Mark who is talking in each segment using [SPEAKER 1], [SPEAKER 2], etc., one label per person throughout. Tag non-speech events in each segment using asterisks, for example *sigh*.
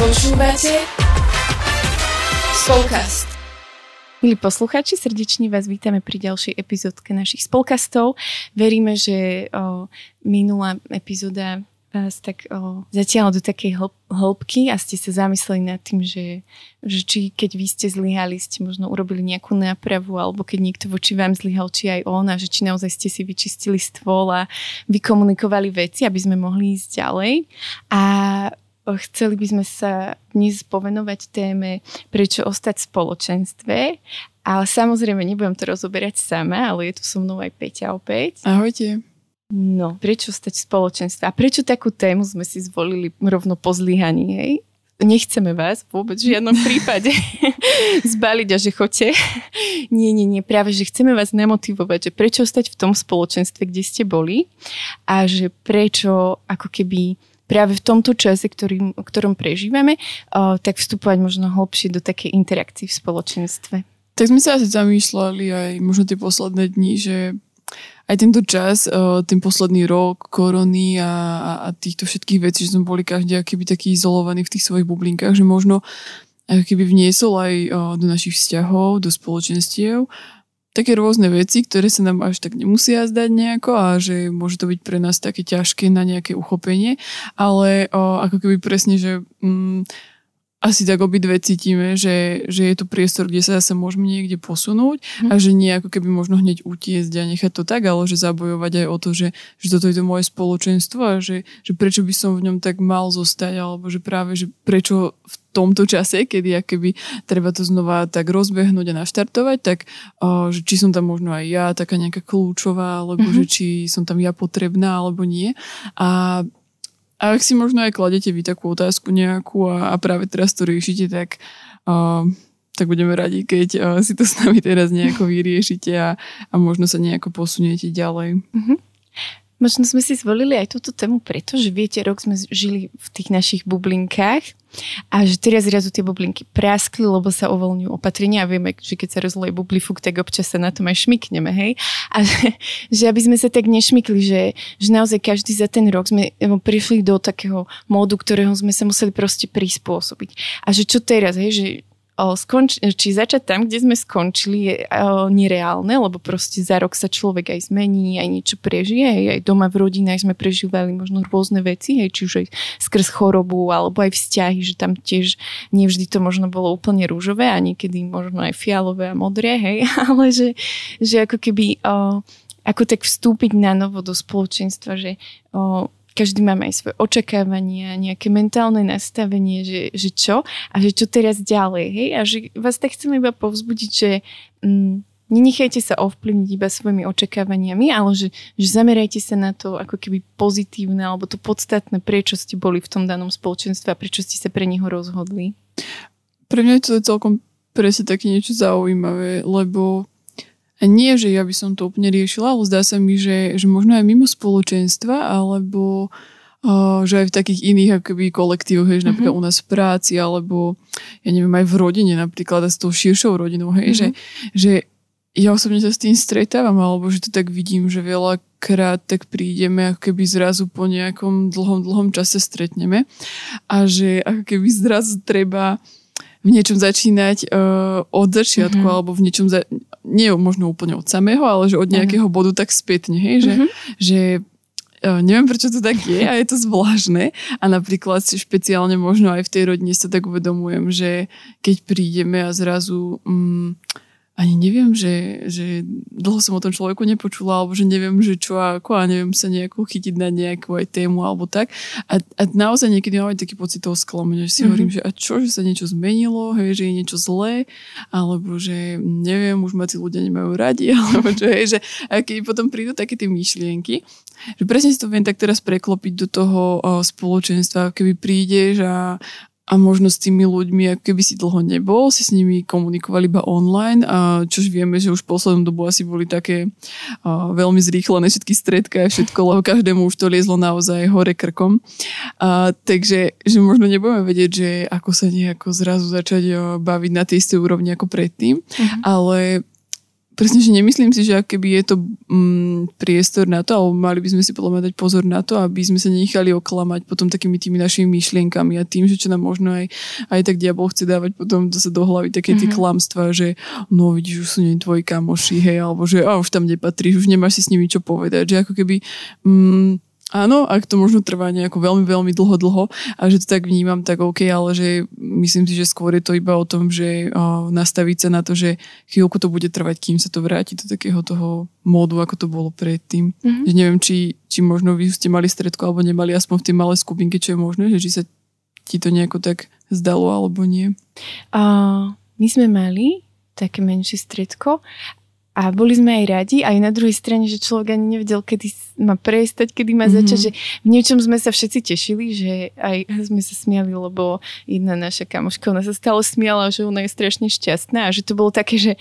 [SPEAKER 1] Počúvate Spolkast.
[SPEAKER 2] Milí poslucháči, srdečne vás vítame pri ďalšej epizódke našich spolkastov. Veríme, že o, minulá epizóda vás tak o, zatiaľ do takej hĺb, hĺbky a ste sa zamysleli nad tým, že, že či keď vy ste zlyhali, ste možno urobili nejakú nápravu alebo keď niekto voči vám zlyhal, či aj on a že či naozaj ste si vyčistili stôl a vykomunikovali veci, aby sme mohli ísť ďalej. A Chceli by sme sa dnes povenovať téme prečo ostať v spoločenstve, ale samozrejme nebudem to rozoberať sama, ale je tu so mnou aj Peťa opäť.
[SPEAKER 3] Ahojte.
[SPEAKER 2] No, prečo stať v spoločenstve? A prečo takú tému sme si zvolili rovno po zlyhaní, hej? Nechceme vás vôbec v žiadnom *laughs* prípade *laughs* zbaliť a že chodte. Nie, nie, nie. Práve, že chceme vás namotivovať, že prečo stať v tom spoločenstve, kde ste boli a že prečo ako keby práve v tomto čase, ktorým, ktorom prežívame, uh, tak vstupovať možno hlbšie do takej interakcie v spoločenstve.
[SPEAKER 3] Tak sme sa asi zamýšľali aj možno tie posledné dni, že aj tento čas, ten posledný rok korony a, a, týchto všetkých vecí, že sme boli každý akýby taký izolovaný v tých svojich bublinkách, že možno keby vniesol aj do našich vzťahov, do spoločenstiev také rôzne veci, ktoré sa nám až tak nemusia zdať nejako a že môže to byť pre nás také ťažké na nejaké uchopenie, ale o, ako keby presne, že mm, asi tak obidve cítime, že, že je to priestor, kde sa zase môžeme niekde posunúť mm. a že nie ako keby možno hneď utiesť a nechať to tak, ale že zabojovať aj o to, že, že toto je to moje spoločenstvo a že, že prečo by som v ňom tak mal zostať alebo že práve, že prečo v tomto čase, kedy keby treba to znova tak rozbehnúť a naštartovať, tak o, že či som tam možno aj ja taká nejaká kľúčová, alebo mm-hmm. že či som tam ja potrebná alebo nie. A a ak si možno aj kladete vy takú otázku nejakú a, a práve teraz to riešite, tak, uh, tak budeme radi, keď uh, si to s nami teraz nejako vyriešite a, a možno sa nejako posuniete ďalej. Mm-hmm.
[SPEAKER 2] Možno sme si zvolili aj túto tému preto, že viete, rok sme žili v tých našich bublinkách a že teraz zrazu tie bublinky praskli, lebo sa uvoľňujú opatrenia a vieme, že keď sa rozleje bublifuk, tak občas sa na tom aj šmikneme, hej? A že, *laughs* že aby sme sa tak nešmykli, že, že naozaj každý za ten rok sme prišli do takého módu, ktorého sme sa museli proste prispôsobiť. A že čo teraz, hej, že skonč- či začať tam, kde sme skončili je nereálne, lebo proste za rok sa človek aj zmení, aj niečo prežije, aj, aj doma v rodinách sme prežívali možno rôzne veci, hej, či už aj skrz chorobu, alebo aj vzťahy, že tam tiež nevždy to možno bolo úplne rúžové a niekedy možno aj fialové a modré, hej, *laughs* ale že, že ako keby o, ako tak vstúpiť na novo do spoločenstva, že o, každý máme aj svoje očakávania, nejaké mentálne nastavenie, že, že čo a že čo teraz ďalej, hej, a že vás tak chcem iba povzbudiť, že mm, nenechajte sa ovplyvniť iba svojimi očakávaniami, ale že, že zamerajte sa na to ako keby pozitívne alebo to podstatné, prečo ste boli v tom danom spoločenstve a prečo ste sa pre neho rozhodli.
[SPEAKER 3] Pre mňa je to celkom presne také niečo zaujímavé, lebo nie, že ja by som to úplne riešila, ale zdá sa mi, že, že možno aj mimo spoločenstva, alebo uh, že aj v takých iných akoby kolektívoch, hej, mm-hmm. napríklad u nás v práci, alebo ja neviem, aj v rodine napríklad a s tou širšou rodinou, hej, mm-hmm. že, že ja osobne sa s tým stretávam, alebo že to tak vidím, že veľakrát tak prídeme, ako keby zrazu po nejakom dlhom, dlhom čase stretneme a že ako keby zrazu treba v niečom začínať uh, od začiatku, mm-hmm. alebo v niečom, za, nie možno úplne od samého, ale že od mhm. nejakého bodu tak spätne, hej, že, mm-hmm. že uh, neviem, prečo to tak je a je to zvláštne. A napríklad si špeciálne možno aj v tej rodine sa tak uvedomujem, že keď prídeme a zrazu... Um, ani neviem, že, že dlho som o tom človeku nepočula, alebo že neviem, že čo a ako a neviem sa nejako chytiť na nejakú aj tému alebo tak. A, a naozaj niekedy mám aj taký pocit toho sklamenia, že si mm-hmm. hovorím, že a čo, že sa niečo zmenilo, hej, že je niečo zlé, alebo že neviem, už ma tí ľudia nemajú radi, *laughs* alebo čo, hej, že a keď potom prídu také tie myšlienky, že presne si to viem tak teraz preklopiť do toho spoločenstva, keby prídeš a, a možno s tými ľuďmi, ako keby si dlho nebol, si s nimi komunikovali iba online a čož vieme, že už v poslednom dobu asi boli také uh, veľmi zrýchlené všetky stredka a všetko, lebo každému už to liezlo naozaj hore krkom. A, takže že možno nebudeme vedieť, že ako sa nejako zrazu začať baviť na tej istej úrovni ako predtým, uh-huh. ale presne, že nemyslím si, že keby je to mm, priestor na to, alebo mali by sme si podľa mňa dať pozor na to, aby sme sa nenechali oklamať potom takými tými našimi myšlienkami a tým, že čo nám možno aj, aj tak diabol chce dávať potom zase do hlavy také tie mm-hmm. klamstvá, že no vidíš, už sú nie tvoji kamoši, hej, alebo že a už tam nepatríš, už nemáš si s nimi čo povedať, že ako keby mm, Áno, ak to možno trvá nejako veľmi, veľmi dlho, dlho a že to tak vnímam, tak OK, ale že myslím si, že skôr je to iba o tom, že o, nastaviť sa na to, že chvíľku to bude trvať, kým sa to vráti do takého toho módu, ako to bolo predtým. Mm-hmm. Že neviem, či, či možno vy ste mali stredko alebo nemali aspoň v tej malej skupinke, čo je možné, že či sa ti to nejako tak zdalo alebo nie.
[SPEAKER 2] Uh, my sme mali také menšie stredko a boli sme aj radi, aj na druhej strane, že človek ani nevedel, kedy má prestať, kedy má začať, mm-hmm. že v niečom sme sa všetci tešili, že aj *laughs* sme sa smiali, lebo jedna naša kamoška, ona sa stále smiala, že ona je strašne šťastná a že to bolo také, že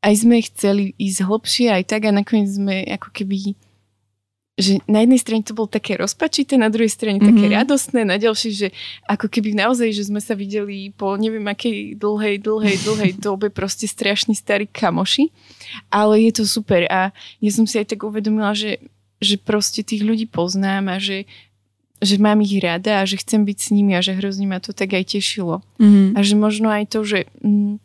[SPEAKER 2] aj sme chceli ísť hlbšie, aj tak a nakoniec sme ako keby že na jednej strane to bolo také rozpačité, na druhej strane mm-hmm. také radostné, na ďalšej, že ako keby naozaj, že sme sa videli po neviem akej dlhej, dlhej, dlhej *laughs* dobe proste strašne starí kamoši, ale je to super a ja som si aj tak uvedomila, že, že proste tých ľudí poznám a že že mám ich rada a že chcem byť s nimi a že hrozne ma to tak aj tešilo. Mm-hmm. A že možno aj to, že mm,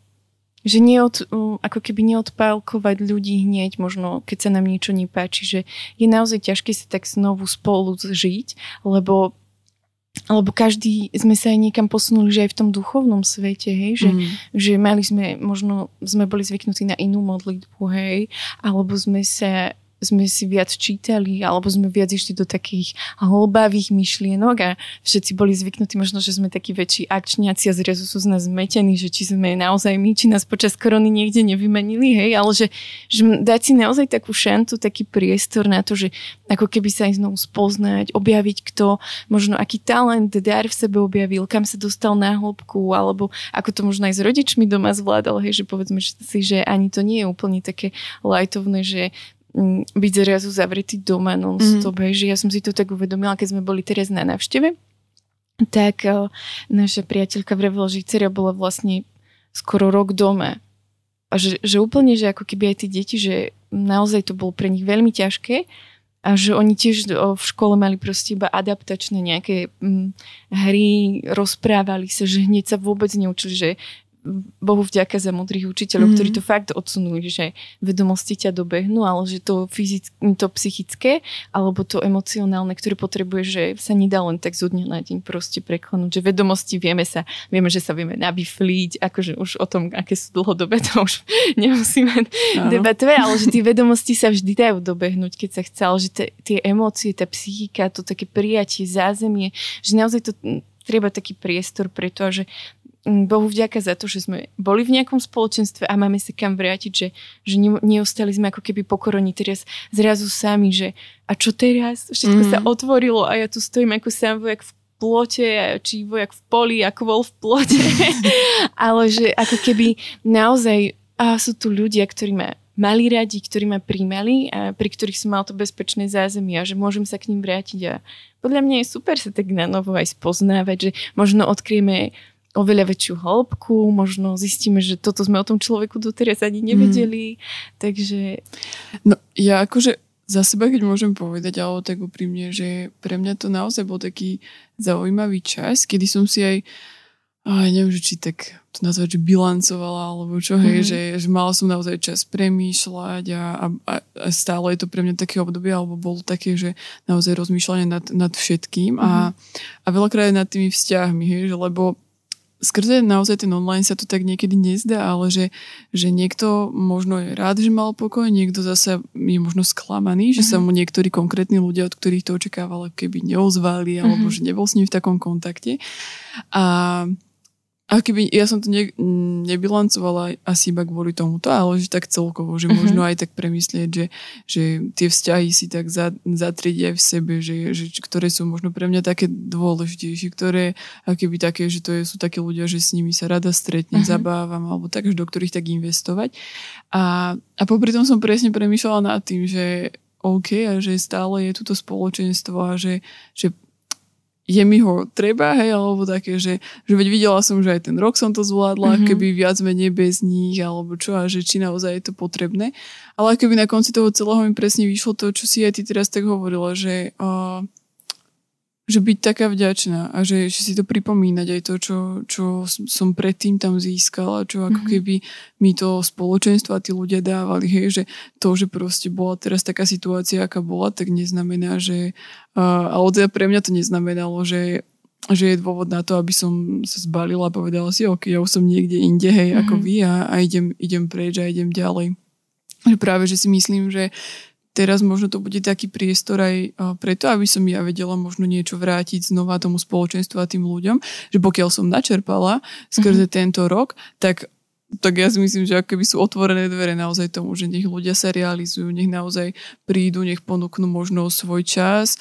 [SPEAKER 2] že neod, ako keby neodpálkovať ľudí hneď, možno keď sa nám niečo nepáči, že je naozaj ťažké sa tak znovu spolu žiť, lebo lebo každý sme sa aj niekam posunuli, že aj v tom duchovnom svete, hej, že, mm. že mali sme, možno sme boli zvyknutí na inú modlitbu, hej, alebo sme sa sme si viac čítali, alebo sme viac išli do takých hlbavých myšlienok a všetci boli zvyknutí možno, že sme takí väčší akčniaci a zrazu sú z nás zmetení, že či sme naozaj my, či nás počas korony niekde nevymenili, hej, ale že, že dať si naozaj takú šantu, taký priestor na to, že ako keby sa aj znovu spoznať, objaviť kto, možno aký talent, dar v sebe objavil, kam sa dostal na hĺbku, alebo ako to možno aj s rodičmi doma zvládal, hej, že povedzme si, že ani to nie je úplne také lajtovné, že byť zrazu zavretý doma non-stop, mm. že ja som si to tak uvedomila, keď sme boli teraz na návšteve, tak uh, naša priateľka vravila, že dcera bola vlastne skoro rok doma. A že, že úplne, že ako keby aj tí deti, že naozaj to bolo pre nich veľmi ťažké a že oni tiež v škole mali proste iba adaptačné nejaké hm, hry, rozprávali sa, že hneď sa vôbec neučili, že Bohu vďaka za múdrych učiteľov, mm. ktorí to fakt odsunuli, že vedomosti ťa dobehnú, ale že to, fyzické, to psychické alebo to emocionálne, ktoré potrebuje, že sa nedá len tak zo dňa na deň proste preklenúť, že vedomosti vieme sa, vieme, že sa vieme nabifliť, akože už o tom, aké sú dlhodobé, *laughs* to už nemusíme Áno. debatovať, ale že tie vedomosti sa vždy dajú dobehnúť, keď sa chce, ale že tie emócie, tá psychika, to také prijatie, zázemie, že naozaj to treba taký priestor pre to, že Bohu vďaka za to, že sme boli v nejakom spoločenstve a máme sa kam vrátiť, že, že neostali sme ako keby pokoroni teraz zrazu sami, že a čo teraz? Všetko mm. sa otvorilo a ja tu stojím ako sám vojak v plote, či vojak v poli, ako bol v plote. *laughs* Ale že ako keby naozaj a sú tu ľudia, ktorí ma mali radi, ktorí ma príjmali a pri ktorých som mal to bezpečné zázemie a že môžem sa k ním vrátiť a podľa mňa je super sa tak na novo aj spoznávať, že možno odkrieme oveľa väčšiu hĺbku, možno zistíme, že toto sme o tom človeku doteraz ani nevedeli, mm. takže...
[SPEAKER 3] No ja akože za seba, keď môžem povedať, ale tak úprimne, že pre mňa to naozaj bol taký zaujímavý čas, kedy som si aj aj neviem, že či tak to nazvať, že bilancovala, alebo čo, hej, mm-hmm. že, že mala som naozaj čas premýšľať a, a, a stále je to pre mňa také obdobie, alebo bolo také, že naozaj rozmýšľanie nad, nad všetkým mm-hmm. a, a veľakrát nad tými vzťahmi, hej, že lebo skrze naozaj ten online sa to tak niekedy nezdá, ale že, že niekto možno je rád, že mal pokoj, niekto zase je možno sklamaný, že mm-hmm. sa mhm. mu niektorí konkrétni ľudia, od ktorých to očakávali, keby neozvali, alebo mm-hmm. že nebol s ním v takom kontakte. A a keby, ja som to ne, nebilancovala asi iba kvôli tomuto, ale že tak celkovo, že uh-huh. možno aj tak premyslieť, že, že tie vzťahy si tak za, zatrieť aj v sebe, že, že ktoré sú možno pre mňa také dôležitejšie, ktoré keby také, že to je, sú takí ľudia, že s nimi sa rada stretnem, uh-huh. zabávam, alebo tak, do ktorých tak investovať. A, a popri tom som presne premýšľala nad tým, že OK, a že stále je toto spoločenstvo a že, že je mi ho treba, hej, alebo také, že, že veď videla som, že aj ten rok som to zvládla, mm-hmm. keby viac menej bez nich, alebo čo, a že či naozaj je to potrebné. Ale keby na konci toho celého mi presne vyšlo to, čo si aj ty teraz tak hovorila, že uh, že byť taká vďačná a že, že si to pripomínať aj to, čo, čo som predtým tam získala, čo ako mm-hmm. keby mi to spoločenstvo a tí ľudia dávali, hej, že to, že proste bola teraz taká situácia, aká bola, tak neznamená, že uh, ale teda pre mňa to neznamenalo, že že je dôvod na to, aby som sa zbalila a povedala si, ok, ja už som niekde inde, hej, mm-hmm. ako mhm. vy a, a idem, idem preč a idem ďalej. Že práve, že si myslím, že teraz možno to bude taký priestor aj preto, aby som ja vedela možno niečo vrátiť znova tomu spoločenstvu a tým ľuďom, že pokiaľ som načerpala skrze mm-hmm. tento rok, tak tak ja si myslím, že keby sú otvorené dvere naozaj tomu, že nech ľudia sa realizujú, nech naozaj prídu, nech ponúknú možno svoj čas,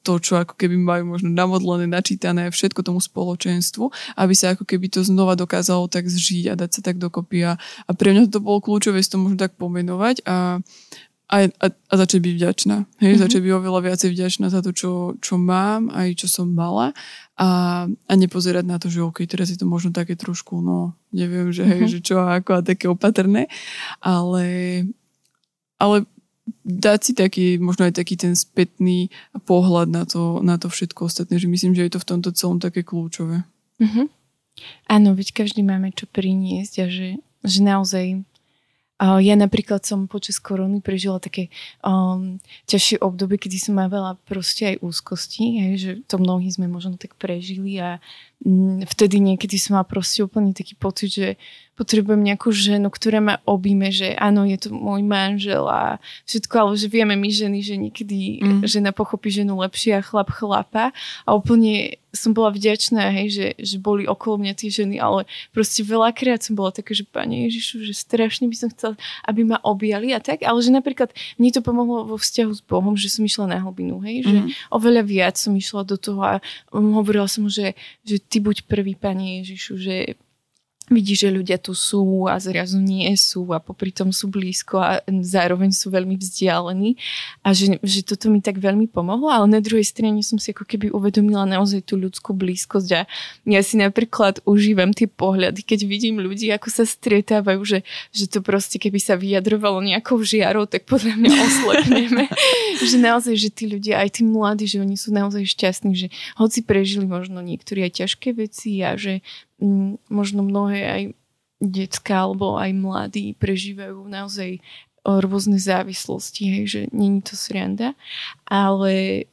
[SPEAKER 3] to, čo ako keby majú možno namodlené, načítané, všetko tomu spoločenstvu, aby sa ako keby to znova dokázalo tak zžiť a dať sa tak dokopy. A, a pre mňa to bolo kľúčové si to možno tak pomenovať a, a, a, a začať byť vďačná. Hej, mm-hmm. začať byť oveľa viacej vďačná za to, čo, čo mám, aj čo som mala a, a nepozerať na to, že OK, teraz je to možno také trošku, no, neviem, že hej, mm-hmm. že čo a ako a také opatrné, ale, ale dať si taký, možno aj taký ten spätný pohľad na to, na to všetko ostatné, že myslím, že je to v tomto celom také kľúčové.
[SPEAKER 2] Mm-hmm. Áno, veď každý máme čo priniesť a že, že naozaj ja napríklad som počas korony prežila také um, ťažšie obdobie, kedy som mávala proste aj úzkosti, hej, že to mnohí sme možno tak prežili a mm, vtedy niekedy som mala proste úplne taký pocit, že potrebujem nejakú ženu, ktorá ma obíme, že áno, je to môj manžel a všetko, ale že vieme my ženy, že niekedy mm. žena pochopí ženu lepšie a chlap chlapa a úplne som bola vďačná, hej, že, že boli okolo mňa tie ženy, ale proste veľakrát som bola taká, že Pane Ježišu, že strašne by som chcela, aby ma objali a tak, ale že napríklad mne to pomohlo vo vzťahu s Bohom, že som išla na hlbinu, hej, že mm. oveľa viac som išla do toho a hovorila som že, že ty buď prvý, Pane Ježišu, že vidí, že ľudia tu sú a zrazu nie sú a popri tom sú blízko a zároveň sú veľmi vzdialení a že, že toto mi tak veľmi pomohlo, ale na druhej strane som si ako keby uvedomila naozaj tú ľudskú blízkosť a ja si napríklad užívam tie pohľady, keď vidím ľudí, ako sa stretávajú, že, že to proste keby sa vyjadrovalo nejakou žiarou, tak podľa mňa *laughs* oslepneme. že naozaj, že tí ľudia, aj tí mladí, že oni sú naozaj šťastní, že hoci prežili možno niektorí aj ťažké veci a že možno mnohé aj detská alebo aj mladí prežívajú naozaj rôzne závislosti, hej, že není to sranda, ale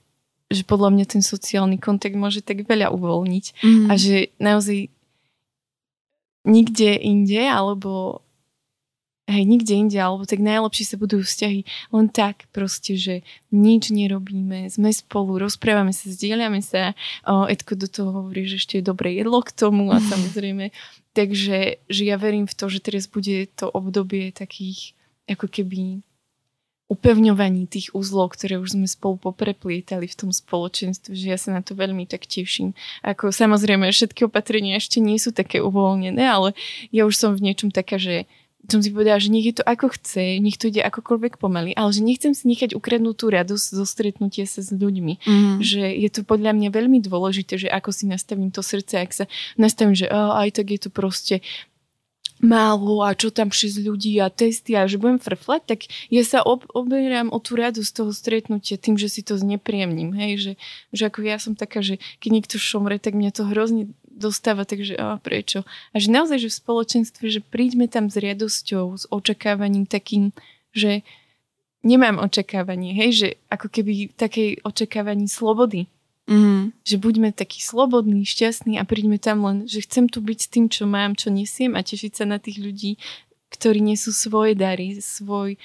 [SPEAKER 2] že podľa mňa ten sociálny kontakt môže tak veľa uvoľniť mm. a že naozaj nikde inde alebo hej, nikde inde, alebo tak najlepšie sa budú vzťahy len tak proste, že nič nerobíme, sme spolu, rozprávame sa, zdieľame sa. O, Edko do toho hovorí, že ešte je dobré jedlo k tomu a *laughs* samozrejme. Takže že ja verím v to, že teraz bude to obdobie takých ako keby upevňovaní tých uzlov, ktoré už sme spolu popreplietali v tom spoločenstve, že ja sa na to veľmi tak teším. Ako samozrejme, všetky opatrenia ešte nie sú také uvoľnené, ale ja už som v niečom taká, že som si povedala, že nech je to ako chce, nech to ide akokoľvek pomaly, ale že nechcem si nechať ukradnúť tú radosť zo stretnutia sa s ľuďmi. Mm. Že je to podľa mňa veľmi dôležité, že ako si nastavím to srdce, ak sa nastavím, že oh, aj tak je to proste málo a čo tam šesť ľudí a testy a že budem frflať, tak ja sa ob, oberám o tú radosť toho stretnutia tým, že si to znepríjemním. Hej? Že, že ako ja som taká, že keď niekto šomre, tak mňa to hrozne dostáva, takže a prečo? A že naozaj, že v spoločenstve, že príďme tam s riadosťou, s očakávaním takým, že nemám očakávanie, hej, že ako keby takej očakávaní slobody. Mm. Že buďme takí slobodní, šťastní a príďme tam len, že chcem tu byť s tým, čo mám, čo nesiem a tešiť sa na tých ľudí, ktorí nesú svoje dary, svoj,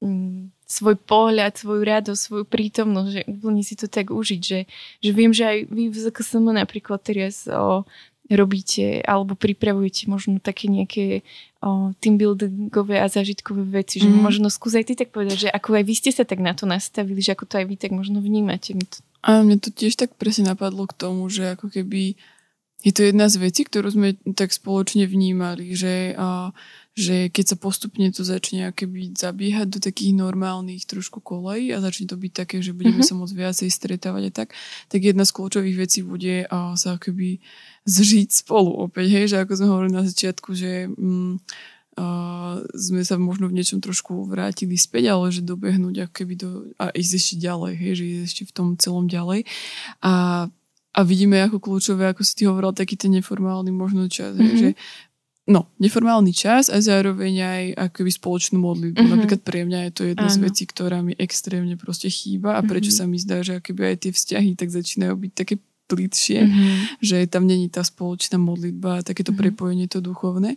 [SPEAKER 2] mm, svoj pohľad, svoju radosť, svoju prítomnosť, že úplne si to tak užiť, že, že viem, že aj vy v ZKSM napríklad teraz o, robíte alebo pripravujete možno také nejaké o, team buildingové a zážitkové veci, že mm. možno skúsaj ty tak povedať, že ako aj vy ste sa tak na to nastavili, že ako to aj vy tak možno vnímate.
[SPEAKER 3] A mne to tiež tak presne napadlo k tomu, že ako keby je to jedna z vecí, ktorú sme tak spoločne vnímali, že, a, že keď sa postupne to začne akéby zabiehať do takých normálnych trošku kolejí a začne to byť také, že budeme mm-hmm. sa môcť viacej stretávať a tak, tak jedna z kľúčových vecí bude uh, sa akoby zžiť spolu opäť, hej, že ako sme hovorili na začiatku, že mm, uh, sme sa možno v niečom trošku vrátili späť, ale že dobehnúť ako keby do, a ísť ešte ďalej, hej, že ísť ešte v tom celom ďalej. A, a vidíme ako kľúčové, ako si ty hovoril, taký ten neformálny možno čas, mm-hmm. mhm. že no, neformálny čas a zároveň aj akoby spoločnú modlitbu. Mm-hmm. Napríklad pre mňa je to jedna Áno. z vecí, ktorá mi extrémne proste chýba a prečo mm-hmm. sa mi zdá, že akoby aj tie vzťahy tak začínajú byť také plitšie, mm-hmm. že tam není tá spoločná modlitba, takéto mm-hmm. prepojenie to duchovné.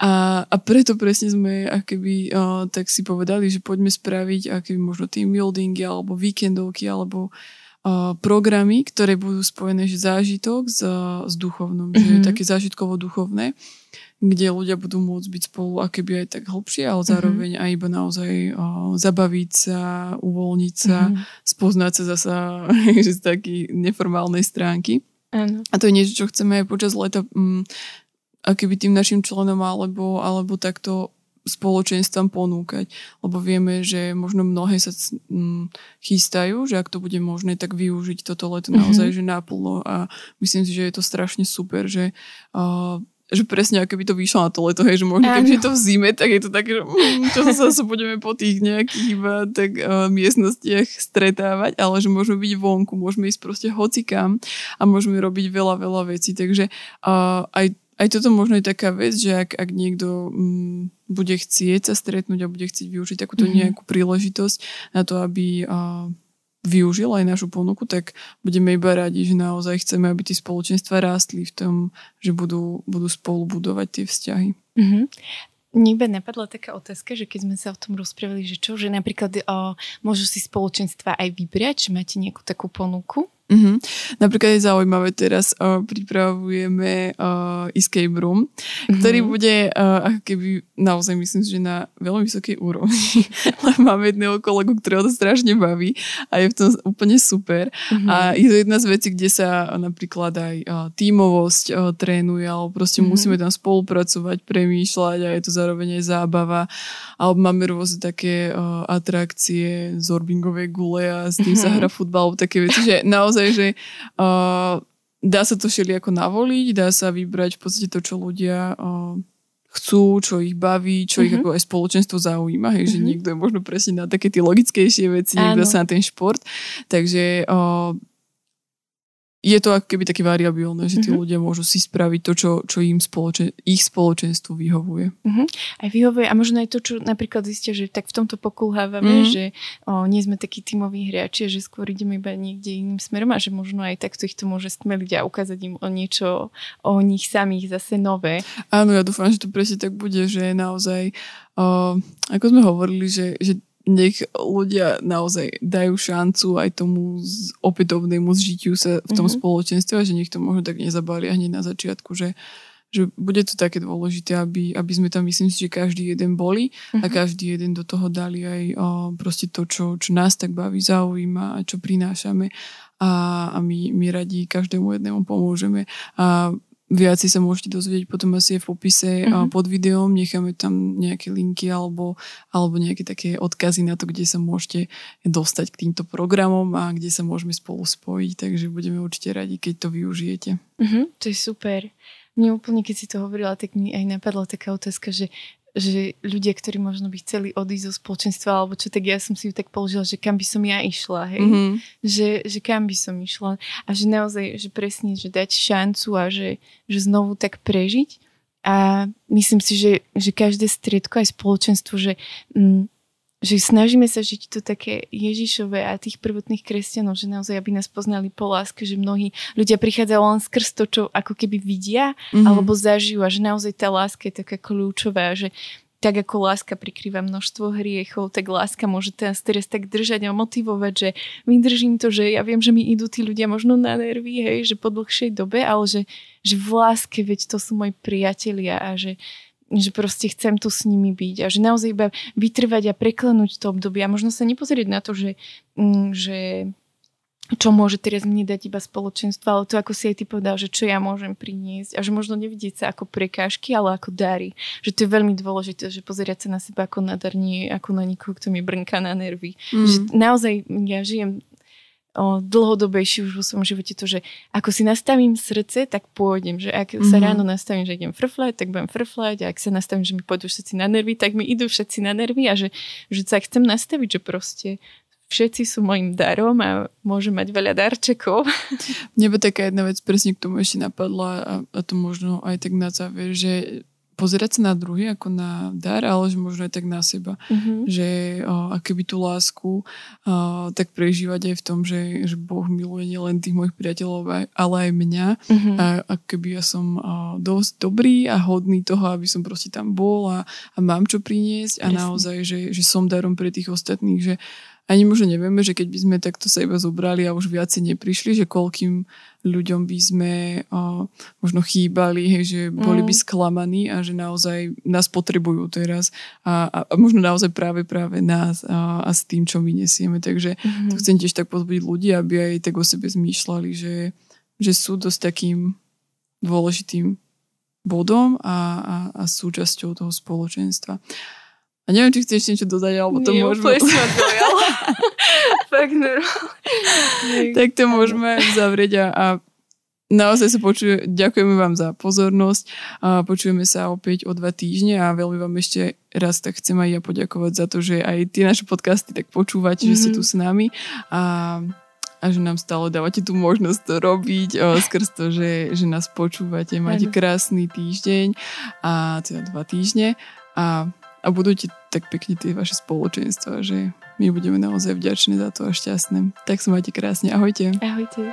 [SPEAKER 3] A, a preto presne sme akoby uh, tak si povedali, že poďme spraviť akoby možno team buildingy alebo víkendovky alebo uh, programy, ktoré budú spojené že zážitok s, s duchovnom, mm-hmm. že také zážitkovo-duchovné kde ľudia budú môcť byť spolu akéby aj tak hlbšie, ale mhm. zároveň mm-hmm. aj iba naozaj o, zabaviť sa, uvoľniť sa, mm-hmm. spoznať sa zasa *laughs* z takej neformálnej stránky.
[SPEAKER 2] Ano.
[SPEAKER 3] A to je niečo, čo chceme aj počas leta um, akéby tým našim členom alebo, alebo takto spoločenstvom ponúkať. Lebo vieme, že možno mnohé sa um, chystajú, že ak to bude možné, tak využiť toto leto mm-hmm. naozaj, že naplno a myslím si, že je to strašne super, že uh, že presne ako by to vyšlo na to leto, hej, že možno keby je to v zime, tak je to tak, že mm, čo sa zase budeme po tých nejakých iba tak uh, miestnostiach stretávať, ale že môžeme byť vonku, môžeme ísť proste hocikam a môžeme robiť veľa, veľa vecí, takže uh, aj aj toto možno je taká vec, že ak, ak niekto um, bude chcieť sa stretnúť a bude chcieť využiť takúto mm-hmm. nejakú príležitosť na to, aby uh, využil aj našu ponuku, tak budeme iba radi, že naozaj chceme, aby tie spoločenstva rástli v tom, že budú, budú spolu budovať tie vzťahy.
[SPEAKER 2] Mm-hmm. Mne napadla taká otázka, že keď sme sa o tom rozprávali, že čo, že napríklad o, môžu si spoločenstva aj vybrať, že máte nejakú takú ponuku?
[SPEAKER 3] Mm-hmm. Napríklad je zaujímavé, teraz uh, pripravujeme uh, escape room, mm-hmm. ktorý bude uh, ako keby naozaj myslím, že na veľmi vysokej úrovni. *laughs* máme jedného kolegu, ktorého to strašne baví a je v tom úplne super. Mm-hmm. A je to jedna z vecí, kde sa napríklad aj uh, tímovosť uh, trénuje, alebo proste mm-hmm. musíme tam spolupracovať, premýšľať a je to zároveň aj zábava. Alebo máme rôzne také uh, atrakcie, zorbingové gule a s tým mm-hmm. sa mhm. hra futbal, také veci, že naozaj naozaj, že uh, dá sa to ako navoliť, dá sa vybrať v podstate to, čo ľudia uh, chcú, čo ich baví, čo mm-hmm. ich mhm. ako aj spoločenstvo zaujíma, hej, mm-hmm. že mhm. niekto je možno presne na také tie logickejšie veci, niekto sa na ten šport. Takže uh, je to ako keby také variabilné, že tí mm-hmm. ľudia môžu si spraviť to, čo, čo im spoločen, ich spoločenstvu vyhovuje.
[SPEAKER 2] Mm-hmm. Aj vyhovuje a možno aj to, čo napríklad zistia, že tak v tomto pokulhávame, mm-hmm. že o, nie sme takí tímoví hráči, že skôr ideme iba niekde iným smerom a že možno aj takto ich to môže stmeliť a ukázať im o niečo o nich samých zase nové.
[SPEAKER 3] Áno, ja dúfam, že to presne tak bude, že naozaj, o, ako sme hovorili, že, že nech ľudia naozaj dajú šancu aj tomu opätovnému zžitiu sa v tom mm-hmm. spoločenstve a že nech to možno tak nezabália hneď na začiatku, že, že bude to také dôležité, aby, aby sme tam myslím si, že každý jeden boli mm-hmm. a mhm. každý jeden do toho dali aj o, proste to, čo, čo nás tak baví, zaujíma a čo prinášame a, a my, my radi každému jednému pomôžeme a Viac sa môžete dozvedieť potom asi v popise mm-hmm. pod videom. Necháme tam nejaké linky alebo, alebo nejaké také odkazy na to, kde sa môžete dostať k týmto programom a kde sa môžeme spolu spojiť. Takže budeme určite radi, keď to využijete.
[SPEAKER 2] Mm-hmm, to je super. Mne úplne, keď si to hovorila, tak mi aj napadla taká otázka, že že ľudia, ktorí možno by chceli odísť zo spoločenstva alebo čo, tak ja som si ju tak položila, že kam by som ja išla, hej? Mm-hmm. Že, že kam by som išla a že naozaj, že presne, že dať šancu a že, že znovu tak prežiť a myslím si, že, že každé striedko aj spoločenstvo, že mm, že snažíme sa žiť to také Ježišové a tých prvotných kresťanov, že naozaj, aby nás poznali po láske, že mnohí ľudia prichádzajú len skrz to, čo ako keby vidia mm-hmm. alebo zažijú a že naozaj tá láska je taká kľúčová, že tak ako láska prikrýva množstvo hriechov, tak láska môže teraz, teraz tak držať a motivovať, že vydržím to, že ja viem, že mi idú tí ľudia možno na nervy, hej, že po dlhšej dobe, ale že, že v láske, veď to sú moji priatelia a že že proste chcem tu s nimi byť a že naozaj iba vytrvať a preklenúť to obdobie a možno sa nepozrieť na to, že, mm, že čo môže teraz mne dať iba spoločenstvo, ale to ako si aj ty povedal, že čo ja môžem priniesť a že možno nevidieť sa ako prekážky, ale ako dary. Že to je veľmi dôležité, že pozerať sa na seba ako na dar, nie ako na niekoho, kto mi brnká na nervy. Mm. Že naozaj ja žijem o, dlhodobejšie už vo svojom živote to, že ako si nastavím srdce, tak pôjdem. Že ak mm-hmm. sa mhm. ráno nastavím, že idem frflať, tak budem frflať a ak sa nastavím, že mi pôjdu všetci na nervy, tak mi idú všetci na nervy a že, že sa chcem nastaviť, že proste všetci sú mojim darom a môžem mať veľa darčekov.
[SPEAKER 3] Mne by taká jedna vec presne k tomu ešte napadla a, a to možno aj tak na záver, že pozerať sa na druhý ako na dar, ale že možno aj tak na seba. Mm-hmm. Že o, aké by tú lásku o, tak prežívať aj v tom, že, že Boh miluje nielen tých mojich priateľov, ale aj mňa. Mm-hmm. A, a keby ja som o, dosť dobrý a hodný toho, aby som proste tam bol a, a mám čo priniesť a Jasne. naozaj, že, že som darom pre tých ostatných, že ani možno nevieme, že keď by sme takto sa iba zobrali a už viacej neprišli, že koľkým ľuďom by sme o, možno chýbali, hej, že boli by mm. sklamaní a že naozaj nás potrebujú teraz a, a, a možno naozaj práve práve nás a, a s tým, čo my nesieme. Takže mm-hmm. to chcem tiež tak pozbudiť ľudí, aby aj tak o sebe zmýšľali, že, že sú dosť takým dôležitým bodom a, a, a súčasťou toho spoločenstva. Neviem, či chceš niečo dodať, alebo to Nie, môžeme... *laughs*
[SPEAKER 2] Fakt
[SPEAKER 3] tak to môžeme zavrieť a, a naozaj sa počuje, ďakujeme vám za pozornosť a počujeme sa opäť o dva týždne a veľmi vám ešte raz tak chcem aj ja poďakovať za to, že aj tie naše podcasty tak počúvate, mm-hmm. že ste mhm. tu s nami a a že nám stále dávate tú možnosť to robiť o, skrz to, že, že nás počúvate. Máte krásny týždeň a teda dva týždne a a budujte tak pekne tie vaše spoločenstva, že my budeme naozaj vďační za to a šťastné. Tak sa majte krásne. Ahojte.
[SPEAKER 2] Ahojte.